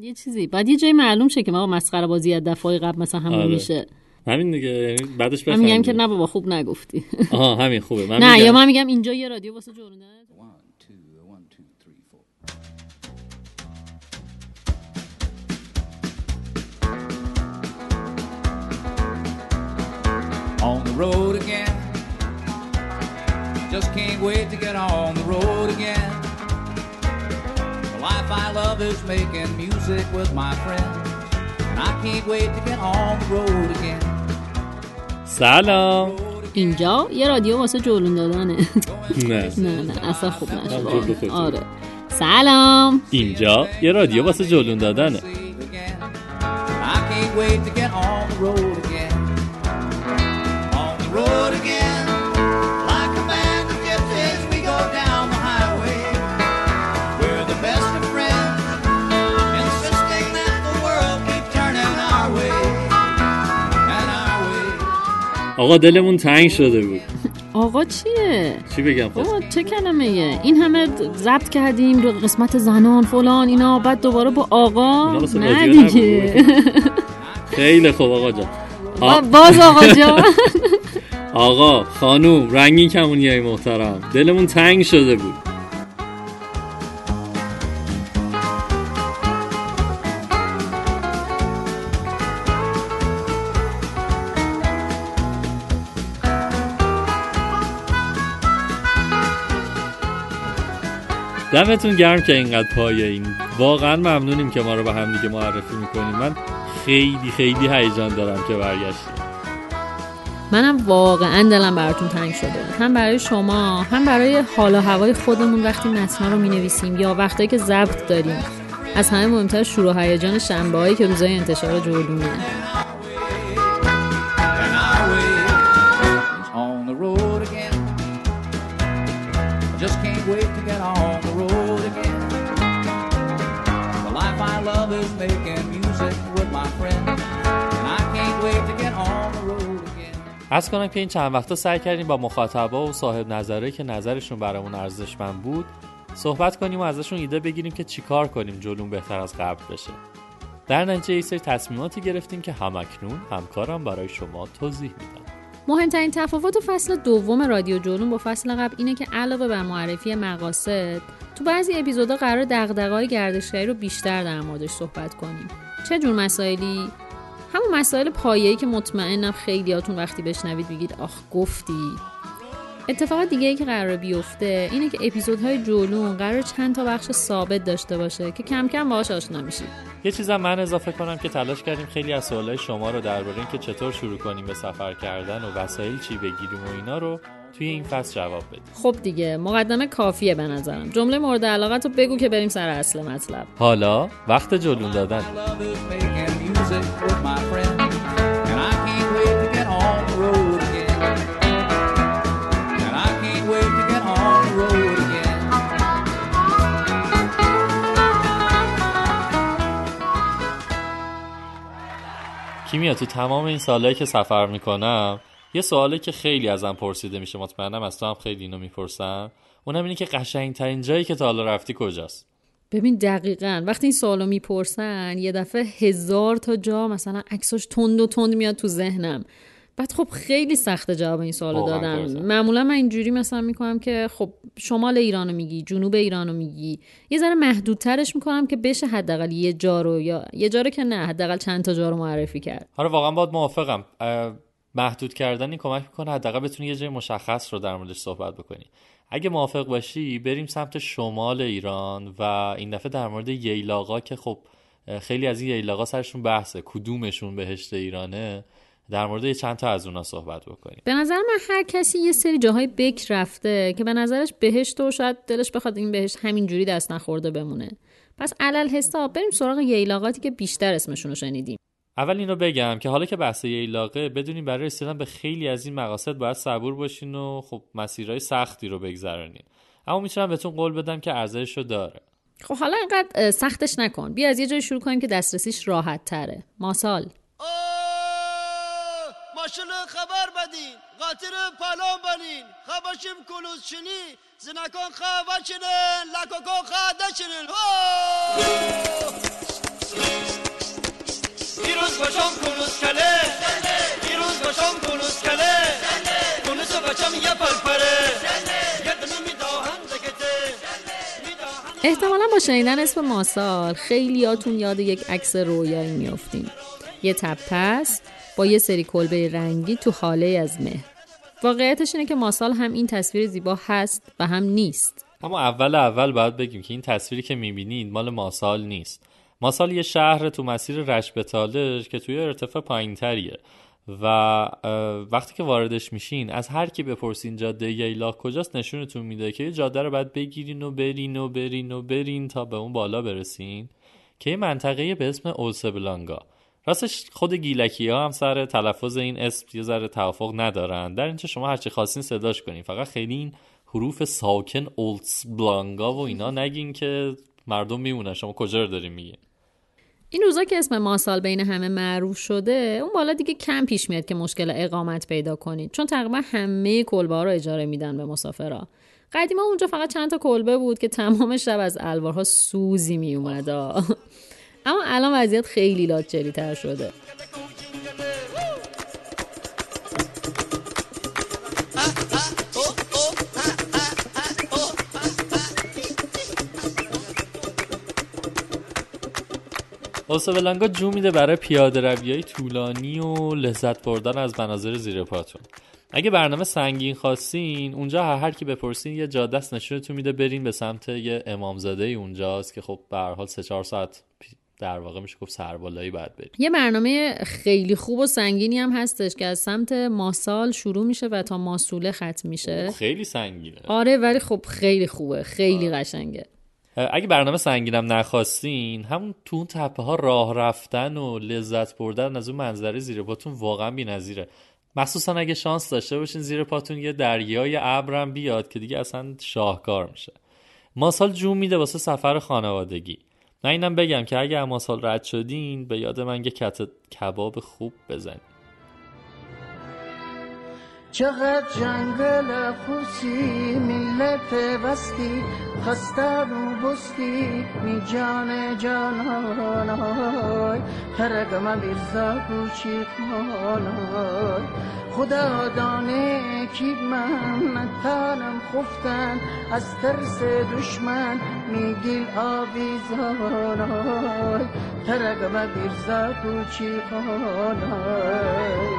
یه چیزی بعد یه جایی معلوم شه که ما مسخره بازی از دفعه قبل مثلا همون آره. میشه همین دیگه یعنی بعدش من میگم. که نه بابا خوب نگفتی آها همین خوبه من نه میگم- یا من میگم اینجا یه رادیو واسه جورونه on the road again. Just can't wait to get on the road again. The life I love is making music with my friends. And I can't wait to get on the road again. سلام اینجا یه رادیو واسه جولون دادنه نه نه نه اصلا خوب نشد. آره سلام اینجا یه رادیو واسه جلون دادنه. I can't wait to get on the road again. On the road again. آقا دلمون تنگ شده بود. آقا چیه؟ چی بگم؟ بابا چه کلمه ایه این همه ضبط کردیم رو قسمت زنان فلان اینا بعد دوباره با آقا؟ نه دیگه. خیلی خوب آقا جان. آ- باز آقا جان. آقا خانوم رنگین کمونی های محترم. دلمون تنگ شده بود. دمتون گرم که اینقدر پایه این واقعا ممنونیم که ما رو به هم دیگه معرفی می‌کنیم من خیلی خیلی هیجان دارم که برگشتیم. منم واقعا دلم براتون تنگ شده. هم برای شما هم برای حال و هوای خودمون وقتی متنا رو می نویسیم یا وقتایی که ضبط داریم. از همه مهمتر شور و هیجان شنبه هایی که روزای انتشار And از کنم که این چند وقتا سعی کردیم با مخاطبا و صاحب نظره که نظرشون برامون ارزشمند بود صحبت کنیم و ازشون ایده بگیریم که چیکار کنیم جلوم بهتر از قبل بشه. در نتیجه یه سری تصمیماتی گرفتیم که همکنون همکارم برای شما توضیح میدم. مهمترین تفاوت فصل دوم رادیو جولون با فصل قبل اینه که علاوه بر معرفی مقاصد تو بعضی اپیزودا قرار دغدغه‌های گردشگری رو بیشتر در موردش صحبت کنیم. چه جور مسائلی؟ همون مسائل پایه‌ای که مطمئنم خیلیاتون وقتی بشنوید بگید آخ گفتی. اتفاق دیگه ای که قرار بیفته اینه که اپیزودهای جولون قرار چند تا بخش ثابت داشته باشه که کم کم باهاش آشنا میشید. یه چیزم من اضافه کنم که تلاش کردیم خیلی از سوالای شما رو درباره اینکه چطور شروع کنیم به سفر کردن و وسایل چی بگیریم و اینا رو توی این فصل جواب بدیم. خب دیگه مقدمه کافیه به نظرم. جمله مورد علاقت رو بگو که بریم سر اصل مطلب. حالا وقت جلون دادن. music with my friend, and I can't wait to get on the road again. And I can't wait to get on the road again. کیمیا تو تمام این سالهایی که سفر می‌کنم یه سوالی که خیلی ازم پرسیده میشه مطمئنم از تو هم خیلی اینو می‌پرسن اونم اینه که قشنگترین جایی که تا حالا رفتی کجاست ببین دقیقا وقتی این سوالو می‌پرسن یه دفعه هزار تا جا مثلا عکساش تند و تند میاد تو ذهنم. بعد خب خیلی سخته جواب این سوالو دادم سخت. معمولا من اینجوری مثلا می‌کنم که خب شمال ایرانو میگی جنوب ایرانو میگی. یه ذره محدودترش می‌کنم که بشه حداقل یه جا رو یا یه جا رو که نه حداقل چند تا جا رو معرفی کرد. آره واقعا باید موافقم. محدود کردن کمک می‌کنه حداقل بتونی یه جای مشخص رو در موردش صحبت بکنی. اگه موافق باشی بریم سمت شمال ایران و این دفعه در مورد ییلاقا که خب خیلی از این ییلاقا سرشون بحثه. کدومشون بهشت ایرانه؟ در مورد یه چند تا از اونا صحبت بکنیم. به نظر من هر کسی یه سری جاهای بکر رفته که به نظرش بهشت و شاید دلش بخواد این بهشت همینجوری دست نخورده بمونه. پس علل حساب بریم سراغ ییلاقاتی که بیشتر اسمشون رو شنیدیم. اول اینو بگم که حالا که بحث ییلاقه بدونیم برای رسیدن به خیلی از این مقاصد باید صبور باشین و خب مسیرهای سختی رو بگذرانین اما می‌تونم بهتون قول بدم که ارزشش رو داره. خب حالا اینقدر سختش نکن. بیا از یه جای شروع کنیم که دسترسیش راحت تره. ماسال. آه، ماشاءالله خبر بدین. قاطر پالان بنین. خباشیم کلوز چنی زنکان خوا چنن لکاکان خدا چنن دیروز باشم کلوز کله. دیروز باشم کلوز کله. کلوز باشم یه میداهم احتمالا با شنیدن اسم ماسال خیلیاتون یاد یک عکس رویایی میافتین. یه تپه است با یه سری کلبه رنگی تو حاله از مه. واقعیتش اینه که ماسال هم این تصویر زیبا هست و هم نیست. اما اول اول باید بگیم که این تصویری که می‌بینید مال ماسال نیست. ماسال یه شهر تو مسیر رشبتالش که توی ارتفاع پایینتریه. و اه، وقتی که واردش میشین از هر کی بپرسین جاده ییلاق کجاست نشونتون میده که یه جاده رو باید بگیرین و برین و برین و برین تا به اون بالا برسین که یه منطقه به اسم اولسبلانگا. راستش خود گیلکی ها هم سر تلفظ این اسم یه ذره توافق ندارن. در اینجا شما هرچی خواستین صداش کنین. فقط خیلی این حروف ساکن اولتس بلانگا و اینا نگین که مردم میمونن. شما کجا رو دارین میگین؟ این روزا که اسم ماسال بین همه معروف شده اون بالا دیگه کم پیش میاد که مشکل اقامت پیدا کنید. چون تقریبا همه کلبه ها رو اجاره میدن به مسافرا. قدیما اونجا فقط چند تا کلبه بود که تمام شب از الوارها سوزی میومد اما الان وضعیت خیلی لاکچری تر شده. اوسابلانگا جو میده برای پیاده روی های طولانی و لذت بردن از مناظر زیر پاتون. اگه برنامه سنگین خواستین اونجا هر هر کی بپرسین یه جاده است نشونتون میده برین به سمت یه امامزاده ای اونجاست که خب به هر حال سه چهار ساعت پی- در واقع میشه گفت سربالایی باید بریم یه برنامه خیلی خوب و سنگینی هم هستش که از سمت ماسال شروع میشه و تا ماسوله ختم میشه. خیلی سنگینه. آره ولی خب خیلی خوبه. خیلی قشنگه. اگه برنامه سنگینم نخواستین همون تو اون تپه ها راه رفتن و لذت بردن از اون منظره زیر پاتون واقعا بی‌نظیره. مخصوصا اگه شانس داشته باشین زیر پاتون یه دریای ابرم بیاد که دیگه اصلا شاهکار میشه. ماسال جون میده واسه سفر خانوادگی. من اینم بگم که اگه ماسال رد شدین به یاد من یه کت کباب خوب بزنین. چقدر جنگل خوشی ملت وستی خسته رو بستی می جان جانانای ترگم بیرزا گوچی خانای خدا دانه کی من نتانم خفتن از ترس دشمن میگیل آویزانای ترگم بیرزا گوچی خانای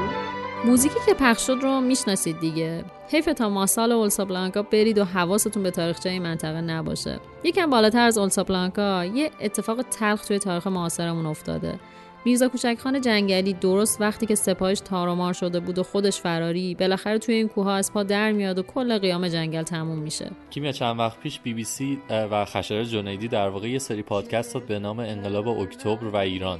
موزیکی که پخش شد رو می‌شناسید دیگه. حیف تا ماسال اولسا بلانکا برید و حواستون به تاریخچه این منطقه نباشه. یکم بالاتر از اولسا بلانکا یه اتفاق تلخ توی تاریخ معاصرمون افتاده. میرزا کوچکخان جنگلی درست وقتی که سپاهش تارومار شده بود و خودش فراری بالاخره توی این کوه از پا در میاد و کل قیام جنگل تموم میشه. کیمیا چند وقت پیش بی بی سی و خشایار جنیدی در واقع یه سری پادکست داد به نام انقلاب اکتبر و ایران.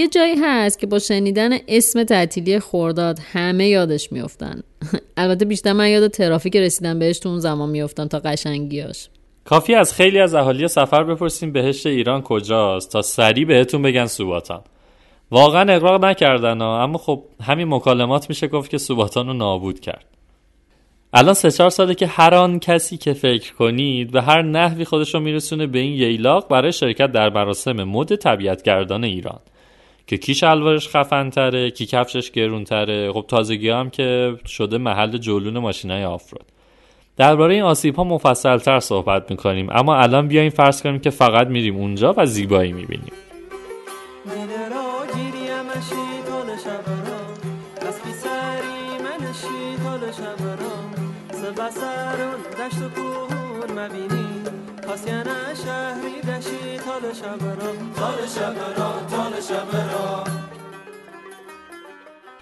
یه جایی هست که با شنیدن اسم تعطیلی خورداد همه یادش میافتن. البته بیشتر من یاد ترافیک رسیدن بهش تو اون زمان میافتم تا قشنگیاش کافی از خیلی از اهالی سفر بپرسیم بهشت ایران کجاست تا سریع بهتون بگن سوباتان. واقعا اقراق نکردن ها اما خب همین مکالمات میشه گفت که سوباتان رو نابود کرد. الان سه چهار ساله که هر آن کسی که فکر کنید به هر نحوی خودش رو میرسونه به این ییلاق برای شرکت در مراسم مد طبیعتگردان ایران. که کی شلوارش خفن تره کی کفشش گرون تره خب تازگی هم که شده محل جلون ماشینای آفرود درباره این آسیب ها مفصل تر صحبت می‌کنیم. اما الان بیایم فرض کنیم که فقط میریم اونجا و زیبایی می‌بینیم. بسرون دشت و کوهون مبینی. شهری دشی تال شب را تال شب را تال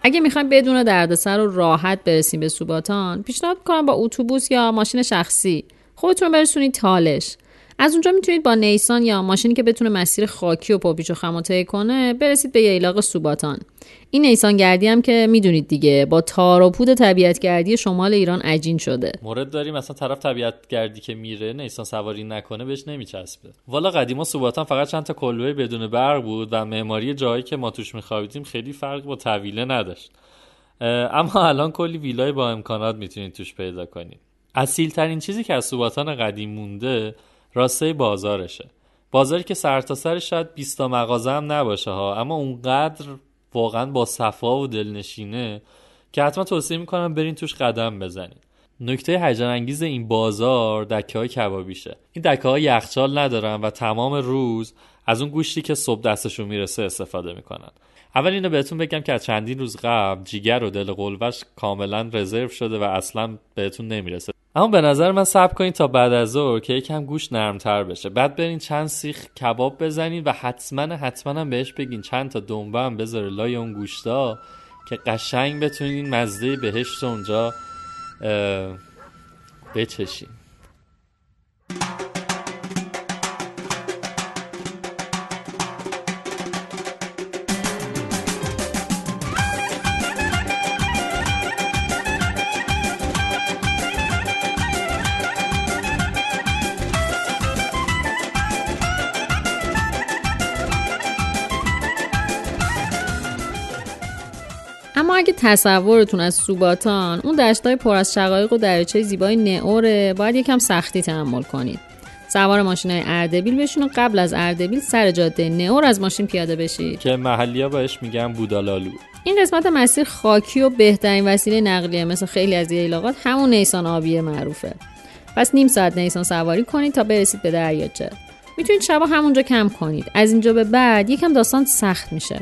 اگه می‌خوایم بدون دردسر و راحت برسیم به سوباتان پیشنهاد می‌کنم با اتوبوس یا ماشین شخصی خودتون برسونید تالش. از اونجا می‌تونید با نیسان یا ماشینی که بتونه مسیر خاکی و پاپیچ و خم و طی کنه برسید به ییلاق سوباتان. این نیسان گردی هم که می‌دونید دیگه با تار و پود طبیعت گردی شمال ایران عجین شده. مورد داریم مثلا طرف طبیعت گردی که میره نیسان سواری نکنه بهش نمیچسبه. والا قدیما سوباتان فقط چند تا کلبه بدون برق بود و معماری جایی که ما توش میخوابیدیم خیلی فرق با طویله نداشت. اما الان کلی ویلای با امکانات می‌تونید توش پیدا کنید. اصیل ترین چیزی که از سوباتان قدیم مونده راسته بازارشه. بازاری که سرتاسر شاید 20 تا مغازه هم نباشه ها اما اونقدر واقعا با صفا و دلنشینه که حتما توصیه می‌کنم برین توش قدم بزنید نکته هیجان انگیز این بازار دکه های کبابیشه. این دکه ها یخچال ندارن و تمام روز از اون گوشتی که صبح دستشون می‌رسه استفاده می‌کنن. اول اینو بهتون بگم که از چندین روز قبل جیگر و دل قلوش کاملا رزرو شده و اصلا بهتون نمی‌رسه. اما به نظر من صبر کنید تا بعد از ظهر که یکم گوش نرمتر بشه. بعد برین چند سیخ کباب بزنید و حتما حتما هم بهش بگین چند تا دنبه هم بذاره. لای اون گوشتا که قشنگ بتونین مزه بهشت اونجا بچشین. تصورتون از سوباتان اون دشتای پر از شقایق و دریاچه زیبای نئوره. باید یکم سختی تحمل کنید. سوار ماشین های اردبیل بشین و قبل از اردبیل سر جاده نئور از ماشین پیاده بشید. که محلیا بهش میگن بودالالو. این قسمت مسیر خاکی و بهترین وسیله نقلیه مثل خیلی از ییلاقات همون نیسان آبی معروفه. پس نیم ساعت نیسان سواری کنید تا برسید به دریاچه. می‌تونید شبا همونجا کم کنید. از اینجا به بعد یکم داستان سخت میشه.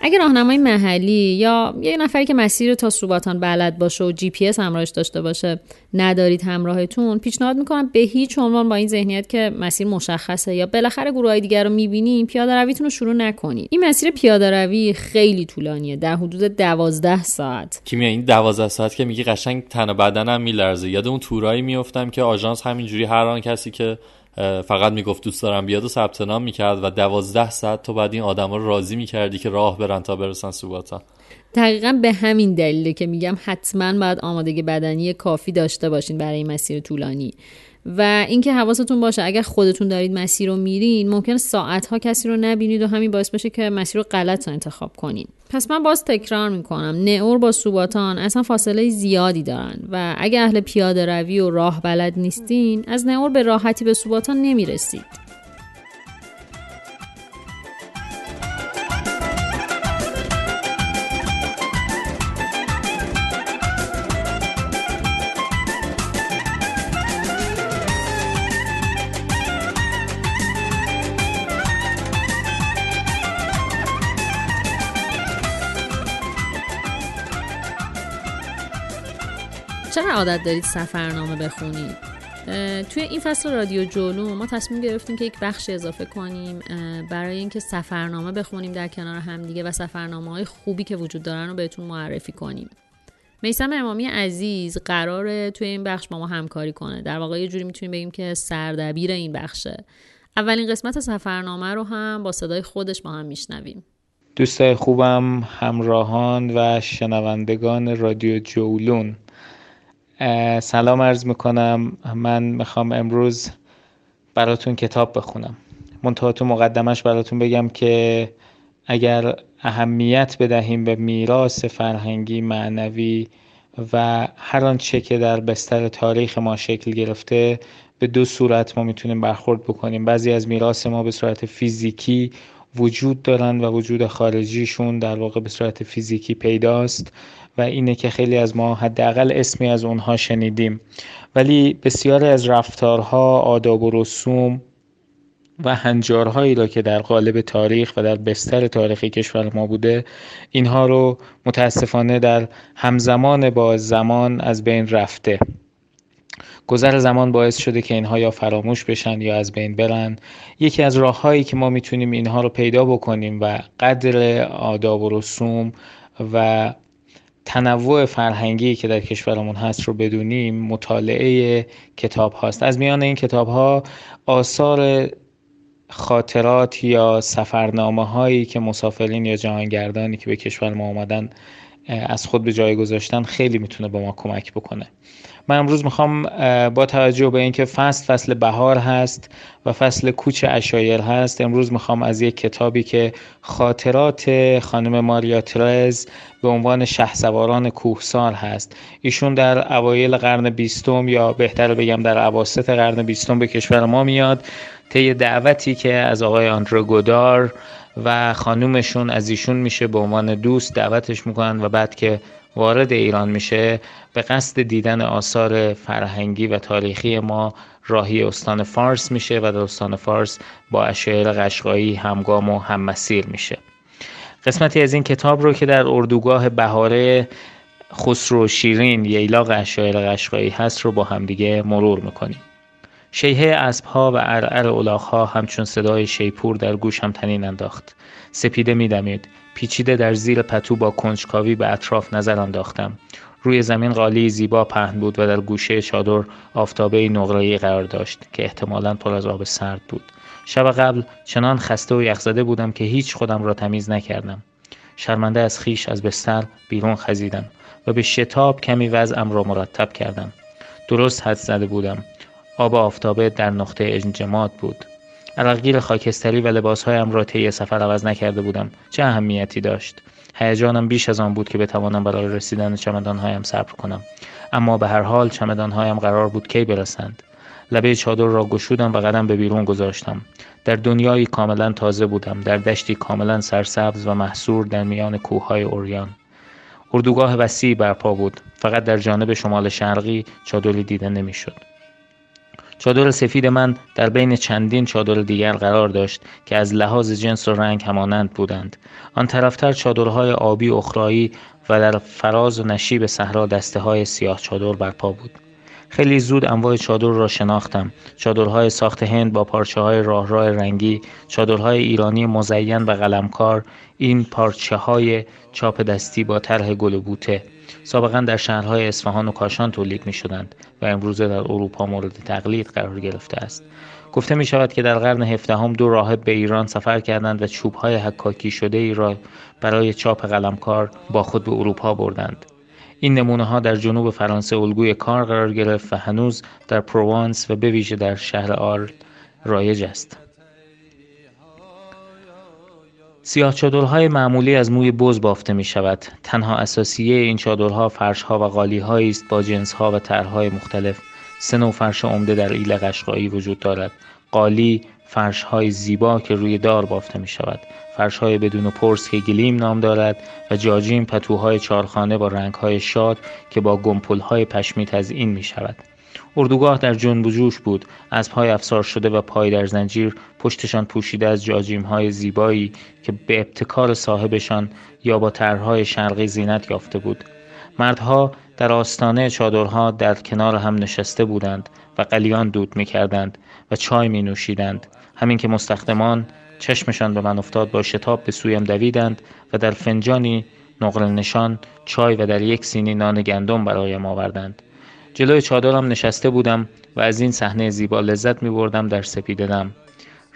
اگه راهنمای محلی یا یه نفری که مسیر تا سوباتان بلد باشه و جی پی اس همراهش داشته باشه ندارید همراهتون پیشنهاد می‌کنم به هیچ عنوان با این ذهنیت که مسیر مشخصه یا بالاخره گروه های دیگر رو می‌بینیم پیاده رویتون رو شروع نکنید این مسیر پیاده روی خیلی طولانیه در حدود دوازده ساعت. کیمیا این دوازده ساعت که میگی قشنگ تن و بدنم میلرزه. یاد اون تورایی میفتم که آژانس همینجوری هر آن کسی که فقط می‌گفت دوست دارم بیاد و ثبت نام می‌کرد و دوازده ساعت تو بعد این آدما رو راضی می‌کردی که راه برن تا برسن سوباتان. دقیقا به همین دلیله که میگم حتما باید آمادگی بدنی کافی داشته باشین برای مسیر طولانی. و اینکه حواستون باشه اگر خودتون دارید مسیر رو میرین ممکن ساعتها کسی رو نبینید و همین باعث بشه که مسیر رو غلط رو انتخاب کنین. پس من باز تکرار می‌کنم. نئور با سوباتان اصلا فاصله زیادی دارن و اگر اهل پیاده روی و راه بلد نیستین از نئور به راحتی به سوباتان نمی‌رسید. چقدر عادت دارید سفرنامه بخونید؟ توی این فصل رادیو جولو ما تصمیم گرفتیم که یک بخش اضافه کنیم برای اینکه سفرنامه بخونیم در کنار همدیگه و سفرنامه های خوبی که وجود دارن رو بهتون معرفی کنیم. میسم امامی عزیز قراره توی این بخش با ما همکاری کنه. در واقع یه جوری می‌تونیم بگیم که سردبیر این بخشه. اولین قسمت سفرنامه رو هم با صدای خودش با هم میشنویم. دوستای خوبم همراهان و شنوندگان رادیو جولون. سلام عرض می‌کنم. من می‌خوام امروز براتون کتاب بخونم. منتها تو مقدمش براتون بگم که اگر اهمیت بدهیم به میراث فرهنگی معنوی و هر آنچه که در بستر تاریخ ما شکل گرفته به دو صورت ما می‌تونیم برخورد بکنیم. بعضی از میراث ما به صورت فیزیکی وجود دارن و وجود خارجیشون در واقع به صورت فیزیکی پیداست. و اینه که خیلی از ما حداقل اسمی از اونها شنیدیم. ولی بسیاری از رفتارها آداب و رسوم و هنجارهایی را که در قالب تاریخ و در بستر تاریخی کشور ما بوده اینها رو متاسفانه در همزمان با زمان از بین رفته. گذر زمان باعث شده که اینها یا فراموش بشن یا از بین برن. یکی از راههایی که ما می‌تونیم اینها رو پیدا بکنیم و قدر آداب و رسوم و تنوع فرهنگی که در کشورمون هست رو بدونیم مطالعه کتاب هاست. از میان این کتاب ها آثار خاطرات یا سفرنامه هایی که مسافرین یا جهانگردانی که به کشور ما آمدن از خود به جای گذاشتن خیلی می‌تونه به ما کمک بکنه. من امروز می‌خوام با توجه به اینکه فصل فصل بهار هست و فصل کوچ اشایر هست امروز می‌خوام از یک کتابی که خاطرات خانم ماریا ترز به عنوان شهسواران کوهسار هست. ایشون در اوایل قرن بیستم یا بهتر بگم در عواسط قرن بیستم به کشور ما میاد. طی دعوتی که از آقای آندرو گودار و خانومشون از ایشون میشه به عنوان دوست دعوتش می‌کنن و بعد که وارد ایران میشه به قصد دیدن آثار فرهنگی و تاریخی ما راهی استان فارس میشه و در استان فارس با اشعار قشقایی همگام و هم مسیر میشه. قسمتی از این کتاب رو که در اردوگاه بهاره خسرو شیرین ییلاق اشعار قشقایی هست رو با همدیگه مرور می‌کنیم. شیهه اسبها و ارعر الاغها همچون صدای شیپور در گوشم تنین انداخت. سپیده میدمید. پیچیده در زیر پتو با کنجکاوی به اطراف نظر انداختم. روی زمین قالی زیبا پهن بود و در گوشه چادر آفتابه نقره‌ای قرار داشت که احتمالا پر از آب سرد بود. شب قبل چنان خسته و یخزده بودم که هیچ خودم را تمیز نکردم. شرمنده از خیش از بستر بیرون خزیدم و به شتاب کمی وضعم را مرتب کردم. درست حد زده بودم. آب آفتابه در نقطه انجماد بود. عرقگیر خاکستری و لباسهایم را طی سفر عوض نکرده بودم. چه اهمیتی داشت؟ هیجانم بیش از آن بود که بتوانم برای رسیدن چمدانهایم صبر کنم. اما به هر حال چمدانهایم قرار بود کی برسند. لبه چادر را گشودم و قدم به بیرون گذاشتم. در دنیایی کاملا تازه بودم. در دشتی کاملا سرسبز و محصور در میان کوههای اوریان. اردوگاه وسیعی برپا بود. فقط در جانب شمال شرقی چادری دیده نمی‌شد. چادر سفید من در بین چندین چادر دیگر قرار داشت که از لحاظ جنس و رنگ همانند بودند. آن طرفتر چادرهای آبی اخرایی و در فراز و نشیب صحرا دسته های سیاه چادر برپا بود. خیلی زود انواع چادر را شناختم. چادرهای ساخت هند با پارچه های راه راه رنگی چادرهای ایرانی مزین و قلمکار این پارچه های چاپ دستی با طرح گل و بوته. سابقا در شهرهای اصفهان و کاشان تولید می شدند و امروزه در اروپا مورد تقلید قرار گرفته است. گفته می شود که در قرن هفدهم دو راهب به ایران سفر کردند و چوب های حکاکی شده ای را برای چاپ قلمکار با خود به اروپا بردند. این نمونه ها در جنوب فرانسه الگوی کار قرار گرفت و هنوز در پروانس و به ویژه در شهر آرل رایج است. سیاه چادرهای معمولی از موی بز بافته می شود. تنها اساسیه این چادرها فرشها و قالیهایی است با جنسها و طرحهای مختلف. سه نوع فرش عمده در ایل قشقایی وجود دارد. قالی فرشهای زیبا که روی دار بافته می شود. فرشهای بدون پرس که گلیم نام دارد و جاجیم پتوهای چارخانه با رنگهای شاد که با گمپلهای پشمی تزئین می شود. اردوگاه در جنب و جوش بود. پای افسار شده و پای در زنجیر پشتشان پوشیده از جاجیم های زیبایی که به ابتکار صاحبشان یا با طرحهای شرقی زینت یافته بود. مردها در آستانه چادرها در کنار هم نشسته بودند و قلیان دود می کردند و چای می نوشیدند همین که مستخدمان چشمشان به من افتاد با شتاب به سویم دویدند و در فنجانی نقل نشان چای و در یک سینی نان گندم برایم آوردند. جلوی چادرم نشسته بودم و از این صحنه زیبا لذت می بردم در سپیددم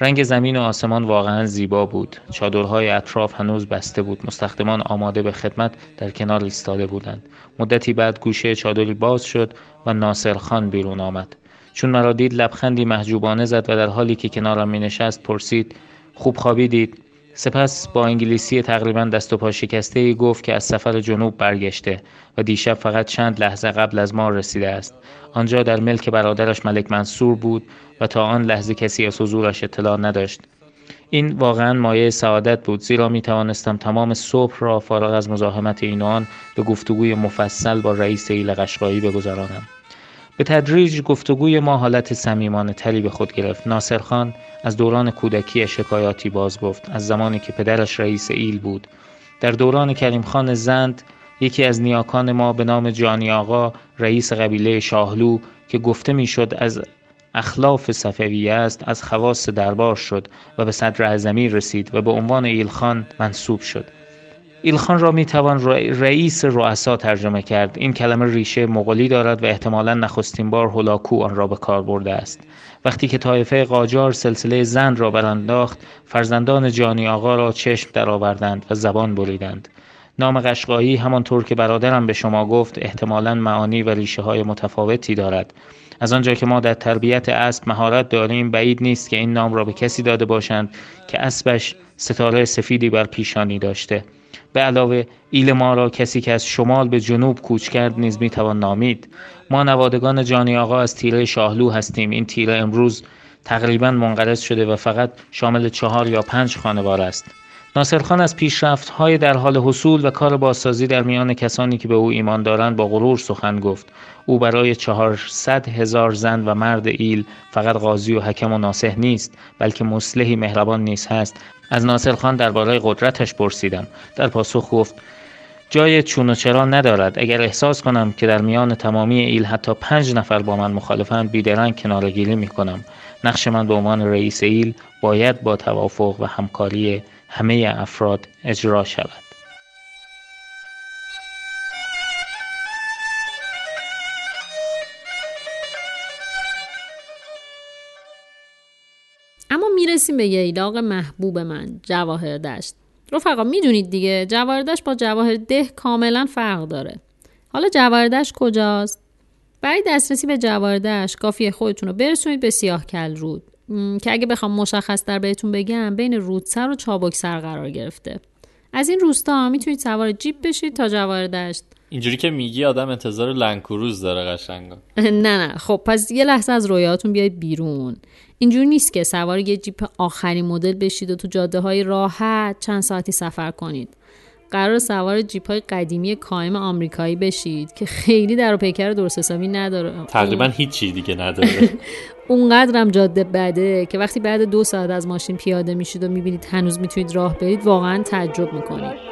رنگ زمین و آسمان واقعا زیبا بود. چادرهای اطراف هنوز بسته بود. مستخدمان آماده به خدمت در کنار ایستاده بودند. مدتی بعد گوشه چادری باز شد و ناصر خان بیرون آمد. چون مرا دید لبخندی محجوبانه زد و در حالی که کنارم می نشست پرسید خوب خوابیدید؟ سپس با انگلیسی تقریبا دست و پا شکسته ای گفت که از سفر جنوب برگشته و دیشب فقط چند لحظه قبل از ما رسیده است. آنجا در ملک برادرش ملک منصور بود و تا آن لحظه کسی از حضورش اطلاع نداشت. این واقعا مایه سعادت بود زیرا می توانستم تمام صبح را فارغ از مزاحمت این و آن به گفتگوی مفصل با رئیس ایل قشقایی بگذرانم. به تدریج گفتگوی ما حالت صمیمانه تری به خود گرفت. ناصر خان از دوران کودکی شکایاتی باز گفت. از زمانی که پدرش رئیس ایل بود. در دوران کریم خان زند یکی از نیاکان ما به نام جانی آقا رئیس قبیله شاهلو که گفته می‌شد از اخلاف صفویه است از خواص دربار شد و به صدر اعظمی رسید و به عنوان ایلخان منصوب شد. ایلخان را می توان رئیس رؤسا ترجمه کرد. این کلمه ریشه مغولی دارد و احتمالا نخستین بار هولاکو آن را به کار برده است. وقتی که طایفه قاجار سلسله زند را برانداخت فرزندان جانی آقا را چشم درآوردند و زبان بریدند. نام قشقایی همانطور که برادرم به شما گفت احتمالا معانی و ریشه های متفاوتی دارد. از آنجا که ما در تربیت اسب مهارت داریم بعید نیست که این نام را به کسی داده باشند که اسبش ستاره سفیدی بر پیشانی داشته. به علاوه ایل ما را کسی که از شمال به جنوب کوچ کرد نیز می‌توان نامید. ما نوادگان جانی آقا از تیره شاهلو هستیم. این تیره امروز تقریبا منقرض شده و فقط شامل چهار یا پنج خانوار است. ناصرخان از های در حال حصول و کار بازسازی در میان کسانی که به او ایمان دارند با غرور سخن گفت. او برای چهارصد هزار زن و مرد ایل فقط قاضی و حکم و ناسح نیست بلکه مصلحی مهربان نیست هست از ناصرخان درباره قدرتش پرسیدم. در پاسخ گفت جای چون و چرا ندارد. اگر احساس کنم که در میان تمامی ایل حتی پنج نفر با من مخالفند بیدرنگ کنارگیری می کنم نقش من به عنوان رئیس ایل باید با توافق و همکاری همه افراد اجرا شود. می‌رسیم به ییلاق محبوب من جواهر دشت. رفقا می‌دونید دیگه جواهر دشت با جواهر ده کاملا فرق داره. حالا جواهر دشت کجاست؟ برای دسترسی به جواهر دشت کافیه خودتون رو برسونید به سیاه کل رود. که اگه بخوام مشخص در بهتون بگم بین رودسر و چابکسر قرار گرفته. از این روستا می‌تونید سوار جیپ بشید تا جواهر دشت. اینجوری که میگی آدم انتظار لنکروز داره قشنگا. نه نه. خب پس یه لحظه از رویاتون بیاید بیرون. اینجوری نیست که سوار یه جیپ آخرین مدل بشید و تو جاده های راحت چند ساعتی سفر کنید. قرار سوار جیپ های قدیمی کایم آمریکایی بشید که خیلی در و پیکر درست حسابی نداره. تقریبا هیچ چیز دیگه نداره. اونقدرم جاده بده که وقتی بعد دو ساعت از ماشین پیاده میشید و می‌بینید هنوز می‌تونید راه برید واقعا تعجب می‌کنید.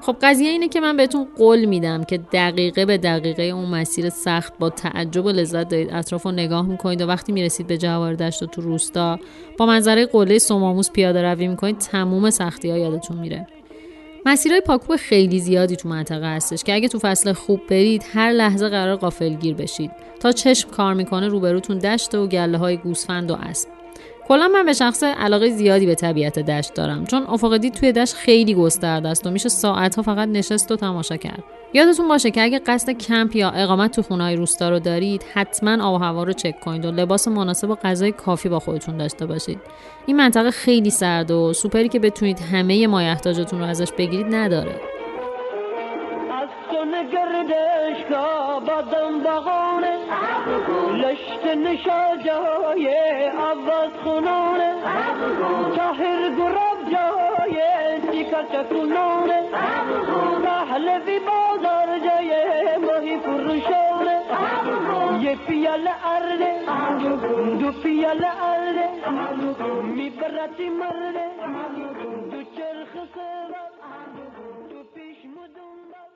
خب قضیه اینه که من بهتون قول میدم که دقیقه به دقیقه اون مسیر سخت با تعجب و لذت دارید اطراف رو نگاه می‌کنید و وقتی می‌رسید به جوار دشت و تو روستا با منظره قله سوماموس پیاده روی می‌کنید تموم سختی ها یادتون میره. مسیرهای پاکوب خیلی زیادی تو منطقه هستش که اگه تو فصل خوب برید هر لحظه قرار قافلگیر بشید. تا چشم کار می‌کنه روبروتون دشت و گله های گوسفند و اسب. کلا من به شخص علاقه زیادی به طبیعت دشت دارم. چون افق دید توی دشت خیلی گسترده است و میشه ساعتها فقط نشست و تماشا کرد. یادتون باشه که اگه قصد کمپ یا اقامت تو خونه های روستا رو دارید حتما آب و هوا رو چک کنید و لباس مناسب و غذای کافی با خودتون داشته باشید. این منطقه خیلی سرد و سوپری که بتونید همه مایحتاجتون رو ازش بگیرید نداره. گردشگاه بدم بغانه. لشت نشاجای عوض خونانه. تاهر گراب جای چیکار چکونانه. پهلوی بازار جای ماهی فروشانه. یه پیاله ارده دو پیاله ارده. میبرتی مرده دو چرخ سوار دو پیش مدنبال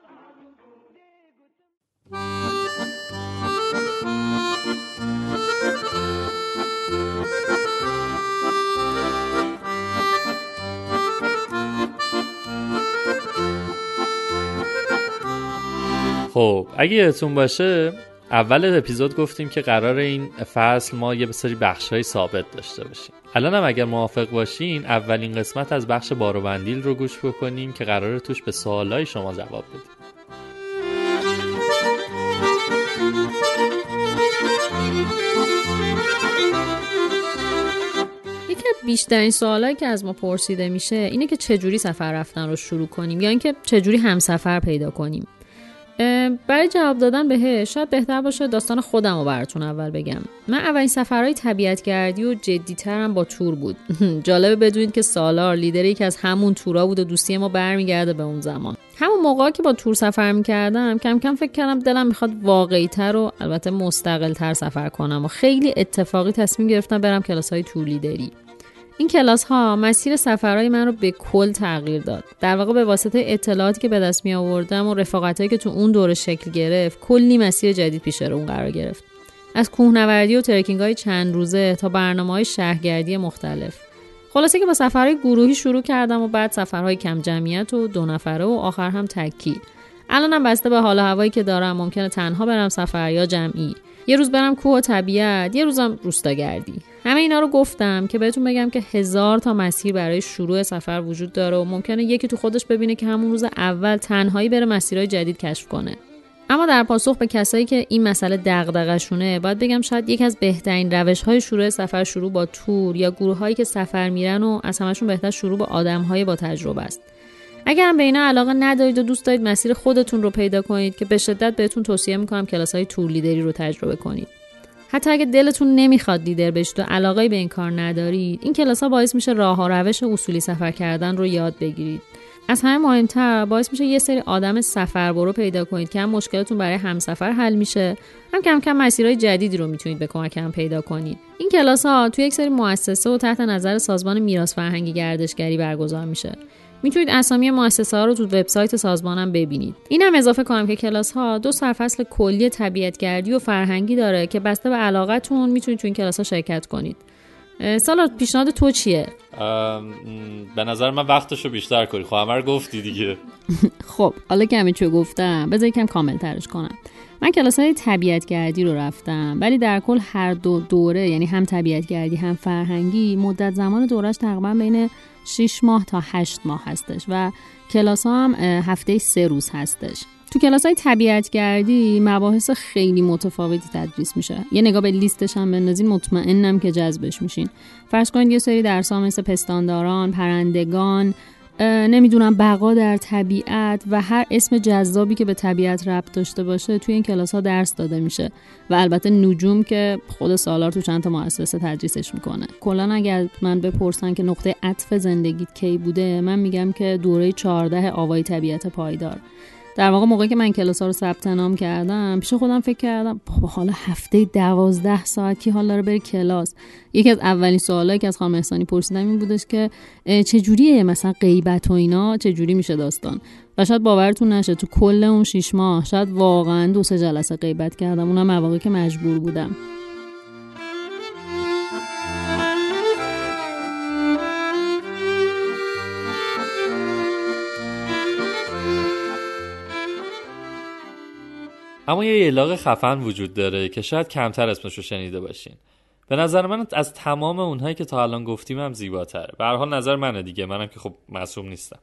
خب اگه یادتون باشه اول اپیزود گفتیم که قرار این فصل ما یه سری بخش های ثابت داشته باشیم. الان هم اگر موافق باشین اولین قسمت از بخش بارو بندیل رو گوش بکنیم که قرار توش به سوالای شما جواب بدیم. بیشترین سوالایی که از ما پرسیده میشه اینه که چجوری سفر رفتن رو شروع کنیم یا اینکه چجوری همسفر پیدا کنیم. برای جواب دادن بهش شاید بهتر باشه داستان خودم رو براتون اول بگم. من اولین سفرهای طبیعتگردی و جدیترم با تور بود. جالبه بدونید که سالار لیدر یکی از همون تورا بود و دوستی ما برمیگرده به اون زمان. همون موقع که با تور سفر می‌کردم کم کم فکر کردم دلم می‌خواد واقعی تر و البته مستقل تر سفر کنم و خیلی اتفاقی تصمیم گرفتم برم کلاس های تور لیدری. این کلاس ها مسیر سفرهای من رو به کل تغییر داد. در واقع به واسطه اطلاعاتی که به دست می آوردم و رفاقتهایی که تو اون دوره شکل گرفت کلی مسیر جدید پیش رو اون قرار گرفت. از کوهنوردی و ترکینگ های چند روزه تا برنامه های شهرگردی مختلف. خلاصه که با سفرهای گروهی شروع کردم و بعد سفرهای کم جمعیت و دو نفره و آخر هم تکی. الانم بسته به حال هوایی که دارم ممکنه تنها برم سفر یا جمعی. یه روز برم کوه و طبیعت یه روزم روستاگردی همه اینا رو گفتم که بهتون بگم که هزار تا مسیر برای شروع سفر وجود داره و ممکنه یکی تو خودش ببینه که همون روز اول تنهایی بره مسیرهای جدید کشف کنه. اما در پاسخ به کسایی که این مسئله دغدغه‌شونه باید بگم شاید یکی از بهترین روش‌های شروع سفر شروع با تور یا گروه‌هایی که سفر میرن و از همشون بهتر شروع با آدم‌های با تجربه است. اگر هم به اینا علاقه ندارید و دوست دارید مسیر خودتون رو پیدا کنید که به شدت بهتون توصیه می‌کنم کلاس های تور لیدری رو تجربه کنید. حتی اگه دلتون نمی‌خواد لیدر بشید و علاقه به این کار ندارید این کلاس ها باعث میشه راه و روش اصولی سفر کردن رو یاد بگیرید. از همه مهمتر باعث میشه یه سری آدم سفر برو پیدا کنید که هم مشکلتون برای همسفر حل میشه هم کم کم مسیرهای جدیدی رو می‌تونید به کمک هم پیدا کنید. این کلاس ها توی یک سری مؤسسه و تحت نظر سازمان میراث فرهنگی گردشگری برگزار میشه. می‌تونید اسامی مؤسسه ها رو تو وبسایت سازمانم ببینید. اینم اضافه کنم که کلاس ها دو سرفصل کلی طبیعتگردی و فرهنگی داره که بسته به علاقتون می‌تونید تو این کلاس ها شرکت کنید. اه، سالا پیشنهاد تو چیه؟ به نظر من وقتشو بیشتر کنی خب همه رو گفتی دیگه. خب حالا که همه چیو گفتم بذار یکم کامل ترش کنم. من کلاس های طبیعتگردی رو رفتم ولی در کل هر دو دوره یعنی هم طبیعتگردی هم فرهنگی مدت زمان دورش تقریبا بین 6 ماه تا 8 ماه هستش و کلاس ها هم هفته سه روز هستش. تو کلاس های طبیعتگردی مباحث خیلی متفاوتی تدریس میشه. یه نگاه به لیستش هم بندازین مطمئنم که جذبش میشین. فرض کنید یه سری درس ها مثل پستانداران پرندگان نمی‌دونم بقا در طبیعت و هر اسم جذابی که به طبیعت ربط داشته باشه توی این کلاس ها درس داده میشه و البته نجوم که خود سالار تو چند تا مؤسسه تدریسش می‌کنه. کلا اگر من بپرسن که نقطه عطف زندگیت کی بوده من میگم که دوره 14 آوای طبیعت پایدار. در واقع موقعی که من کلاس ها رو ثبت نام کردم پیش خودم فکر کردم بابا حالا هفته دوازده ساعت کی حال داره بره کلاس؟ یکی از اولین سوالایی که از خانم احسانی پرسیدم این بودش که اه، چجوریه مثلا غیبت و اینا؟ چجوری میشه داستان؟ و شاید باورتون نشه تو کل اون شیش ماه شاید واقعا دو سه جلسه غیبت کردم اونم مواقعی که مجبور بودم. اما یه یلاق خفن وجود داره که شاید کمتر اسمش رو شنیده باشین. به نظر من از تمام اونهایی که تا الان گفتیم هم زیباتره به حال نظر منه دیگه. منم که خب معصوم نیستم.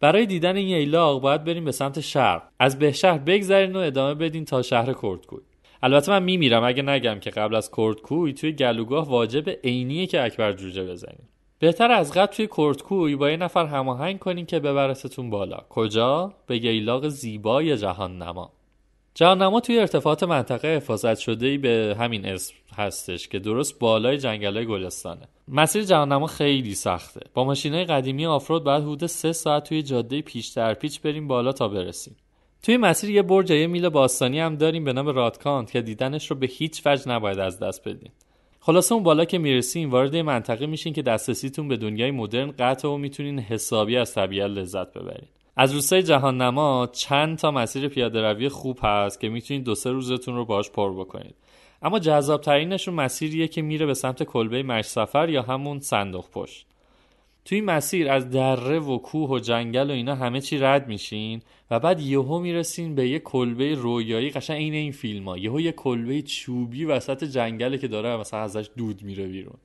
برای دیدن این ییلاق باید بریم به سمت شرق از بهشهر بگذرین و ادامه بدین تا شهر کردکوی. البته من میمیرم. اگه نگم که قبل از کردکوی توی گلوگاه واجب عینیه که اکبر جوجه بزنیم. بهتر از قبل توی کردکوی با یه نفر هماهنگ کنین که ببرستون بالا. کجا؟ به ییلاق زیبای جهان نما جهانما توی ارتفاعات منطقه حفاظت شده ای به همین اسم هستش که درست بالای جنگل گلستانه. مسیر جهانما خیلی سخته. با ماشینای قدیمی آفرود بعد حدود سه ساعت توی جاده پیش در پیچ بریم بالا تا برسیم. توی مسیر یه برج یه میل باستانی هم داریم به نام رادکانت که دیدنش رو به هیچ وجه نباید از دست بدین. خلاصه اون بالا که می‌رسیم وارد منطقه میشین که دسترسیتون به دنیای مدرن قطع و می‌تونین حسابی از طبیعت لذت ببرین. از روستای جهان نما چند تا مسیر پیاده روی خوب هست که می‌تونید دو سه روزتون رو باهاش پر بکنید. اما جذاب ترینشون مسیریه که میره به سمت کلبه مش سفر یا همون صندوق پشت. توی مسیر از دره و کوه و جنگل و اینا همه چی رد میشین و بعد یهو می‌رسین به یه کلبه رویایی قشنگ عین این فیلم ها یهو یه کلبه چوبی وسط جنگله که داره مثلا ازش دود میره بیرون.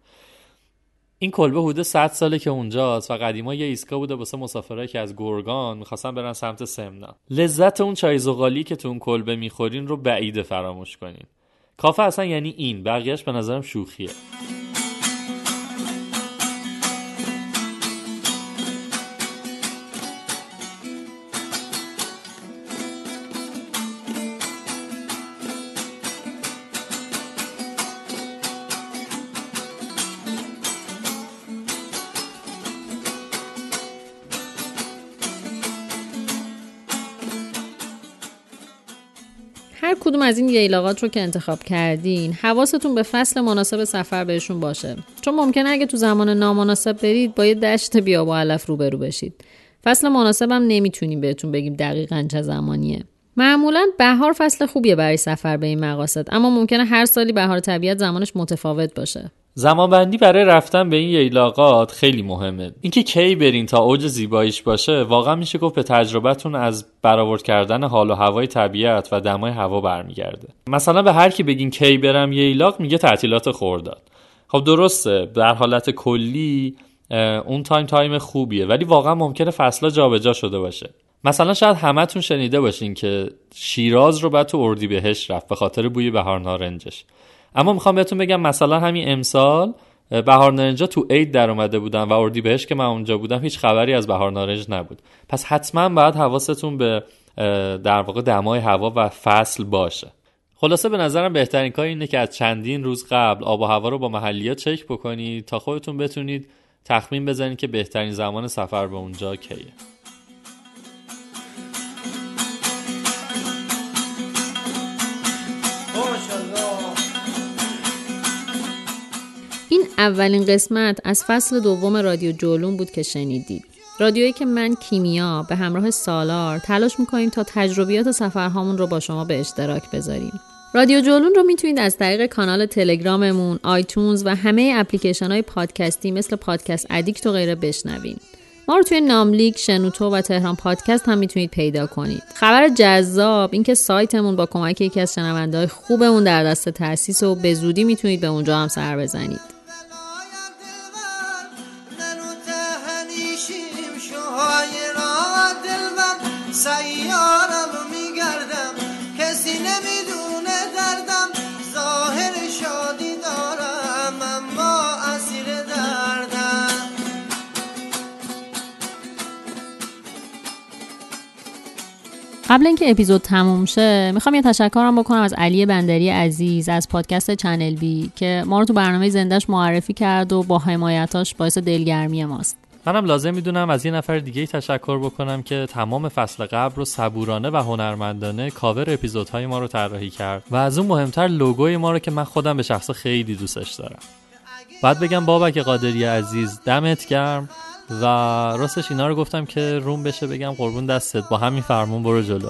این کلبه حدود 100 ساله که اونجاست و قدیما یه ایستگاه بوده واسه مسافرایی که از گرگان می‌خواستن برن سمت سمنا لذت اون چای زغالی که تو اون کلبه می‌خورین رو بعید فراموش کنین. کافه اصلا یعنی این بقیهش به نظرم شوخیه. کدوم از این ییلاقات رو که انتخاب کردین؟ حواستون به فصل مناسب سفر بهشون باشه. چون ممکنه اگه تو زمان نامناسب برید با یه دشت بیا با علف روبرو بشید. فصل مناسبم نمی‌تونیم بهتون بگیم دقیقا چه زمانیه. معمولا بهار فصل خوبیه برای سفر به این مقاصد اما ممکنه هر سالی بهار طبیعت زمانش متفاوت باشه. زمانبندی برای رفتن به این ییلاقات خیلی مهمه. اینکه کی برین تا اوج زیباییش باشه واقعا میشه گفت به تجربتون از برآورد کردن حال و هوای طبیعت و دمای هوا برمیگرده. مثلا به هر کی بگین کی برم ییلاق میگه تعطیلات خورداد خب درسته در حالت کلی اون تایم تایم خوبیه ولی واقعا ممکنه فصلا جابجا شده باشه. مثلا شاید همتون شنیده باشین که شیراز رو باید تو اردیبهشت رفت به خاطر بوی بهار نارنجش اما می‌خوام بهتون بگم مثلا همین امسال بهار نارنجا تو عید در اومده بودن و اردیبهشت که من اونجا بودم هیچ خبری از بهار نارنج نبود. پس حتما باید حواستون به در واقع دمای هوا و فصل باشه. خلاصه به نظرم بهترین کار اینه که از چندین روز قبل آب و هوا رو با محلیات چک بکنید تا خودتون بتونید تخمین بزنید که بهترین زمان سفر به اونجا کیه. اولین قسمت از فصل دوم رادیو جولون بود که شنیدید. رادیویی که من کیمیا به همراه سالار تلاش می‌کنیم تا تجربیات سفرهامون رو با شما به اشتراک بذاریم. رادیو جولون رو می‌تونید از طریق کانال تلگراممون، آیتونز و همه اپلیکیشن های پادکستی مثل پادکست ادیکت و غیره بشنوین. ما رو توی ناملیک، شنوتو و تهران پادکست هم می‌تونید پیدا کنید. خبر جذاب اینکه سایتمون با کمک یکی از شنونده های خوبمون در دست تأسیس و به زودی می‌تونید به اونجا هم سر بزنید. سیارم میگردم. کسی نمی‌دونه دردم. ظاهر شادی دارم. اما اسیر دردم. قبل اینکه اپیزود تموم شه می‌خوام یه تشکرم بکنم از علی بندری عزیز از پادکست چنل بی که ما رو تو برنامه زندش معرفی کرد و با حمایتاش باعث دلگرمی ماست. منم لازم می‌دونم از یه نفر دیگه تشکر بکنم که تمام فصل قبل رو صبورانه و هنرمندانه کاور اپیزودهای ما رو طراحی کرد و از اون مهمتر لوگوی ما رو که من خودم به شخص خیلی دوستش دارم. بعد بگم بابک قادری عزیز دمت گرم. و راستش اینا رو گفتم که روم بشه بگم قربون دستت. با همین فرمون برو جلو.